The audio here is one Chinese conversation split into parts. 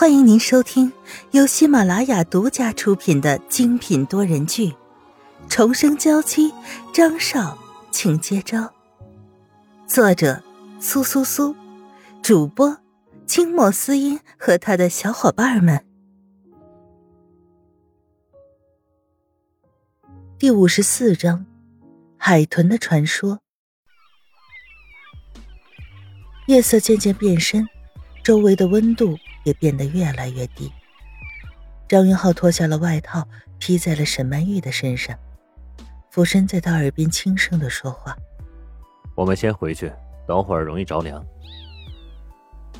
欢迎您收听由喜马拉雅独家出品的精品多人剧《重生娇妻》，张少，请接招。作者：苏苏苏，主播：清墨思音和他的小伙伴们。第五十四章：海豚的传说。夜色渐渐变深，周围的温度。也变得越来越低。张云浩脱下了外套，披在了沈曼玉的身上，俯身在她耳边轻声的说话：“我们先回去，等会儿容易着凉。”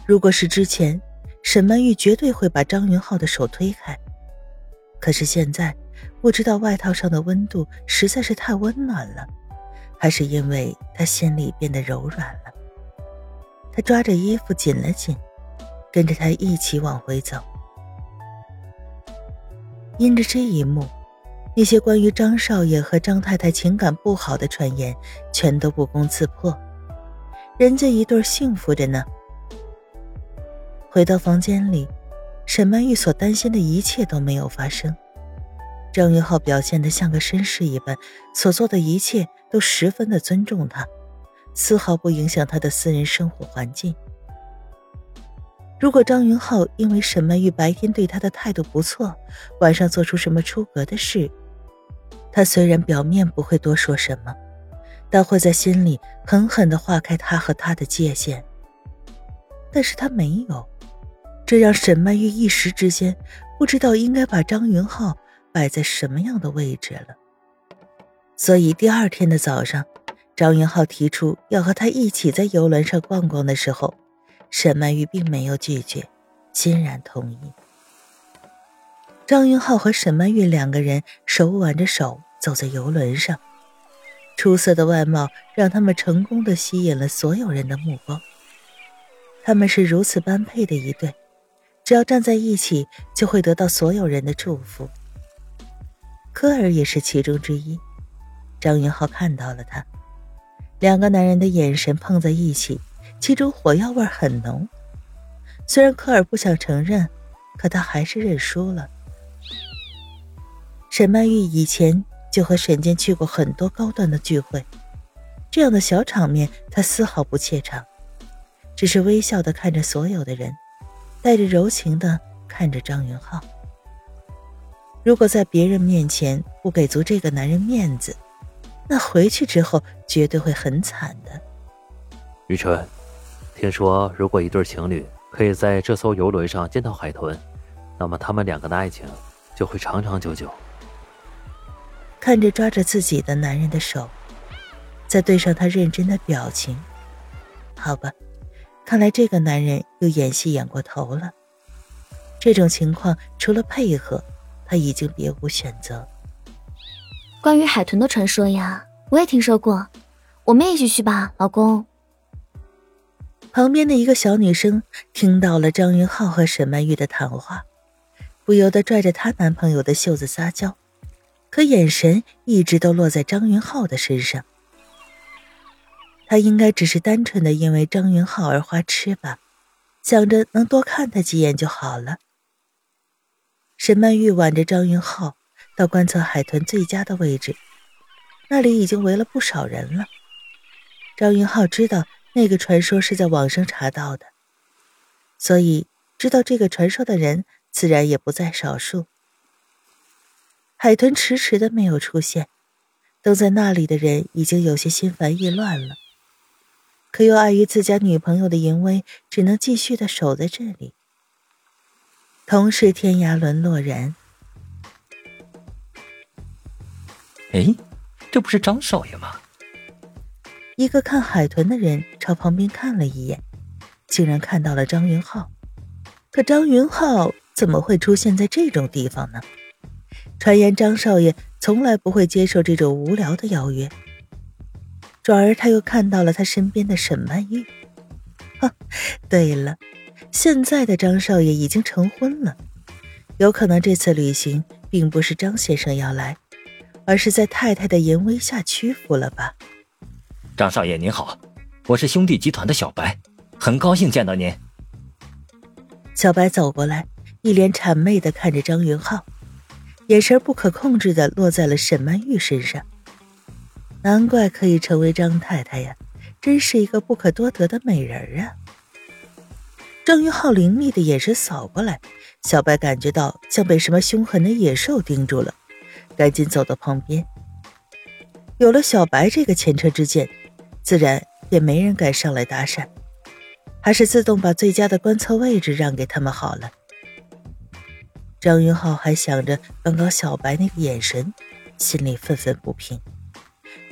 如果是之前，沈曼玉绝对会把张云浩的手推开。可是现在，不知道外套上的温度实在是太温暖了，还是因为她心里变得柔软了。她抓着衣服紧了紧。跟着他一起往回走。因着这一幕，那些关于张少爷和张太太情感不好的传言全都不攻自破。人家一对幸福着呢。回到房间里，沈曼玉所担心的一切都没有发生。张云浩表现得像个绅士一般，所做的一切都十分的尊重他，丝毫不影响他的私人生活环境。如果张云浩因为沈曼玉白天对他的态度不错，晚上做出什么出格的事，他虽然表面不会多说什么，但会在心里狠狠的划开他和他的界限。但是他没有，这让沈曼玉一时之间不知道应该把张云浩摆在什么样的位置了。所以第二天的早上，张云浩提出要和他一起在游轮上逛逛的时候。沈曼玉并没有拒绝，欣然同意。张云浩和沈曼玉两个人手挽着手走在游轮上，出色的外貌让他们成功的吸引了所有人的目光。他们是如此般配的一对，只要站在一起，就会得到所有人的祝福。科尔也是其中之一。张云浩看到了他，两个男人的眼神碰在一起。其中火药味很浓，虽然科尔不想承认，可他还是认输了。沈曼玉以前就和沈健去过很多高端的聚会，这样的小场面他丝毫不怯场，只是微笑的看着所有的人，带着柔情的看着张云浩。如果在别人面前不给足这个男人面子，那回去之后绝对会很惨的。雨辰。听说，如果一对情侣可以在这艘游轮上见到海豚，那么他们两个的爱情就会长长久久。看着抓着自己的男人的手，再对上他认真的表情，好吧，看来这个男人又演戏演过头了。这种情况除了配合，他已经别无选择。关于海豚的传说呀，我也听说过，我们也一起去吧，老公。旁边的一个小女生听到了张云浩和沈曼玉的谈话，不由得拽着她男朋友的袖子撒娇，可眼神一直都落在张云浩的身上。她应该只是单纯的因为张云浩而花痴吧，想着能多看他几眼就好了。沈曼玉挽着张云浩到观测海豚最佳的位置，那里已经围了不少人了。张云浩知道。那个传说是在网上查到的，所以知道这个传说的人自然也不在少数。海豚迟迟的没有出现，等在那里的人已经有些心烦意乱了，可又碍于自家女朋友的淫威，只能继续的守在这里。同是天涯沦落人。哎，这不是张少爷吗？一个看海豚的人朝旁边看了一眼，竟然看到了张云浩。可张云浩怎么会出现在这种地方呢？传言张少爷从来不会接受这种无聊的邀约。转而他又看到了他身边的沈曼玉。哈，对了，现在的张少爷已经成婚了，有可能这次旅行并不是张先生要来，而是在太太的淫威下屈服了吧。张少爷您好，我是兄弟集团的小白，很高兴见到您。小白走过来，一脸谄媚的看着张云浩，眼神不可控制的落在了沈曼玉身上。难怪可以成为张太太呀，真是一个不可多得的美人啊！张云浩凌厉的眼神扫过来，小白感觉到像被什么凶狠的野兽盯住了，赶紧走到旁边。有了小白这个前车之鉴，自然也没人敢上来搭讪，还是自动把最佳的观测位置让给他们好了。张云浩还想着刚刚小白那个眼神，心里愤愤不平，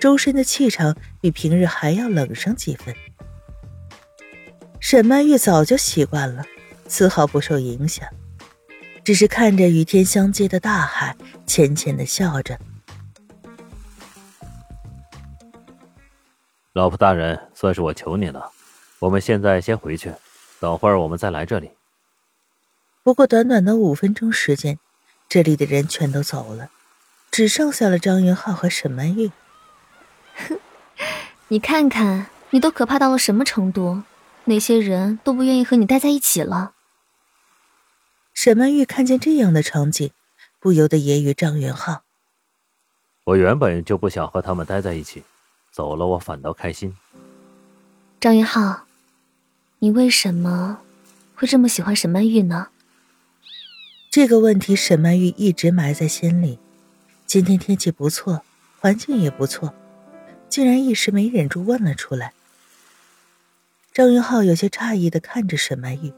周身的气场比平日还要冷上几分。沈曼玉早就习惯了，丝毫不受影响，只是看着与天相接的大海，浅浅的笑着。老婆大人，算是我求你了，我们现在先回去，等会儿我们再来这里。不过短短的五分钟时间，这里的人全都走了，只剩下了张云浩和沈曼玉。哼，你看看，你都可怕到了什么程度？那些人都不愿意和你待在一起了。沈曼玉看见这样的场景，不由得揶揄张元浩：“我原本就不想和他们待在一起，走了我反倒开心。”张云浩，你为什么会这么喜欢沈曼玉呢？这个问题沈曼玉一直埋在心里。今天天气不错，环境也不错，竟然一时没忍住问了出来。张云浩有些诧异的看着沈曼玉，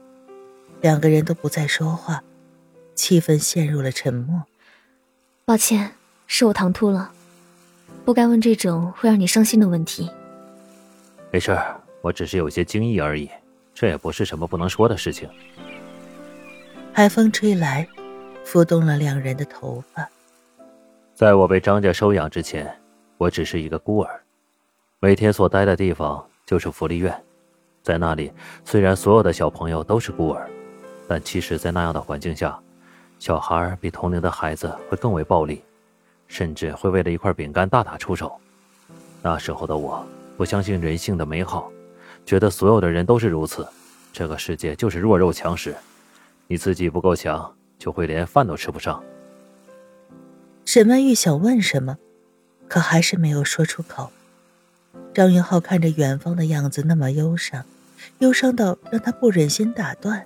两个人都不再说话，气氛陷入了沉默。抱歉，是我唐突了，不该问这种会让你伤心的问题。没事，我只是有些惊异而已，这也不是什么不能说的事情。海风吹来，拂动了两人的头发。在我被张家收养之前，我只是一个孤儿，每天所待的地方就是福利院。在那里，虽然所有的小朋友都是孤儿，但其实，在那样的环境下，小孩比同龄的孩子会更为暴力，甚至会为了一块饼干大打出手。那时候的我，不相信人性的美好，觉得所有的人都是如此，这个世界就是弱肉强食，你自己不够强，就会连饭都吃不上。沈曼玉想问什么，可还是没有说出口。张云浩看着远方的样子，那么忧伤。忧伤到让他不忍心打断。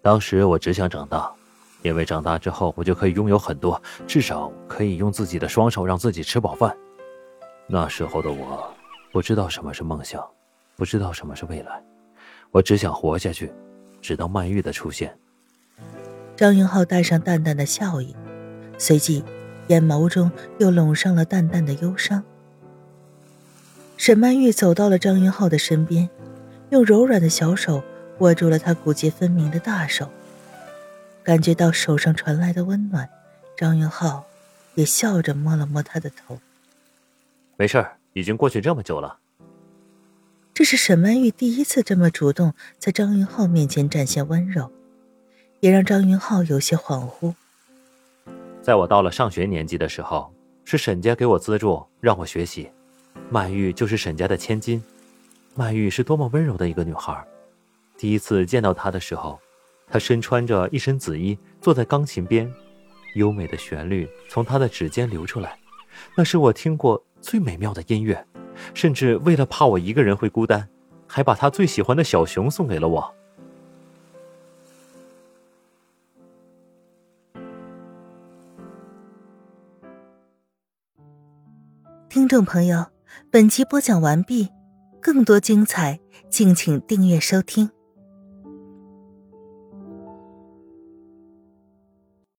当时我只想长大，因为长大之后我就可以拥有很多，至少可以用自己的双手让自己吃饱饭。那时候的我，不知道什么是梦想，不知道什么是未来，我只想活下去，直到曼玉的出现。张云浩带上淡淡的笑意，随即眼眸中又笼上了淡淡的忧伤。沈曼玉走到了张云浩的身边。用柔软的小手握住了他骨节分明的大手，感觉到手上传来的温暖，张云浩也笑着摸了摸他的头。没事儿，已经过去这么久了。这是沈曼玉第一次这么主动在张云浩面前展现温柔，也让张云浩有些恍惚。在我到了上学年纪的时候，是沈家给我资助让我学习，曼玉就是沈家的千金。曼玉是多么温柔的一个女孩，第一次见到她的时候，他身穿着一身紫衣，坐在钢琴边，优美的旋律从他的指尖流出来，那是我听过最美妙的音乐。甚至为了怕我一个人会孤单，还把他最喜欢的小熊送给了我。听众朋友，本集播讲完毕。更多精彩，敬请订阅收听。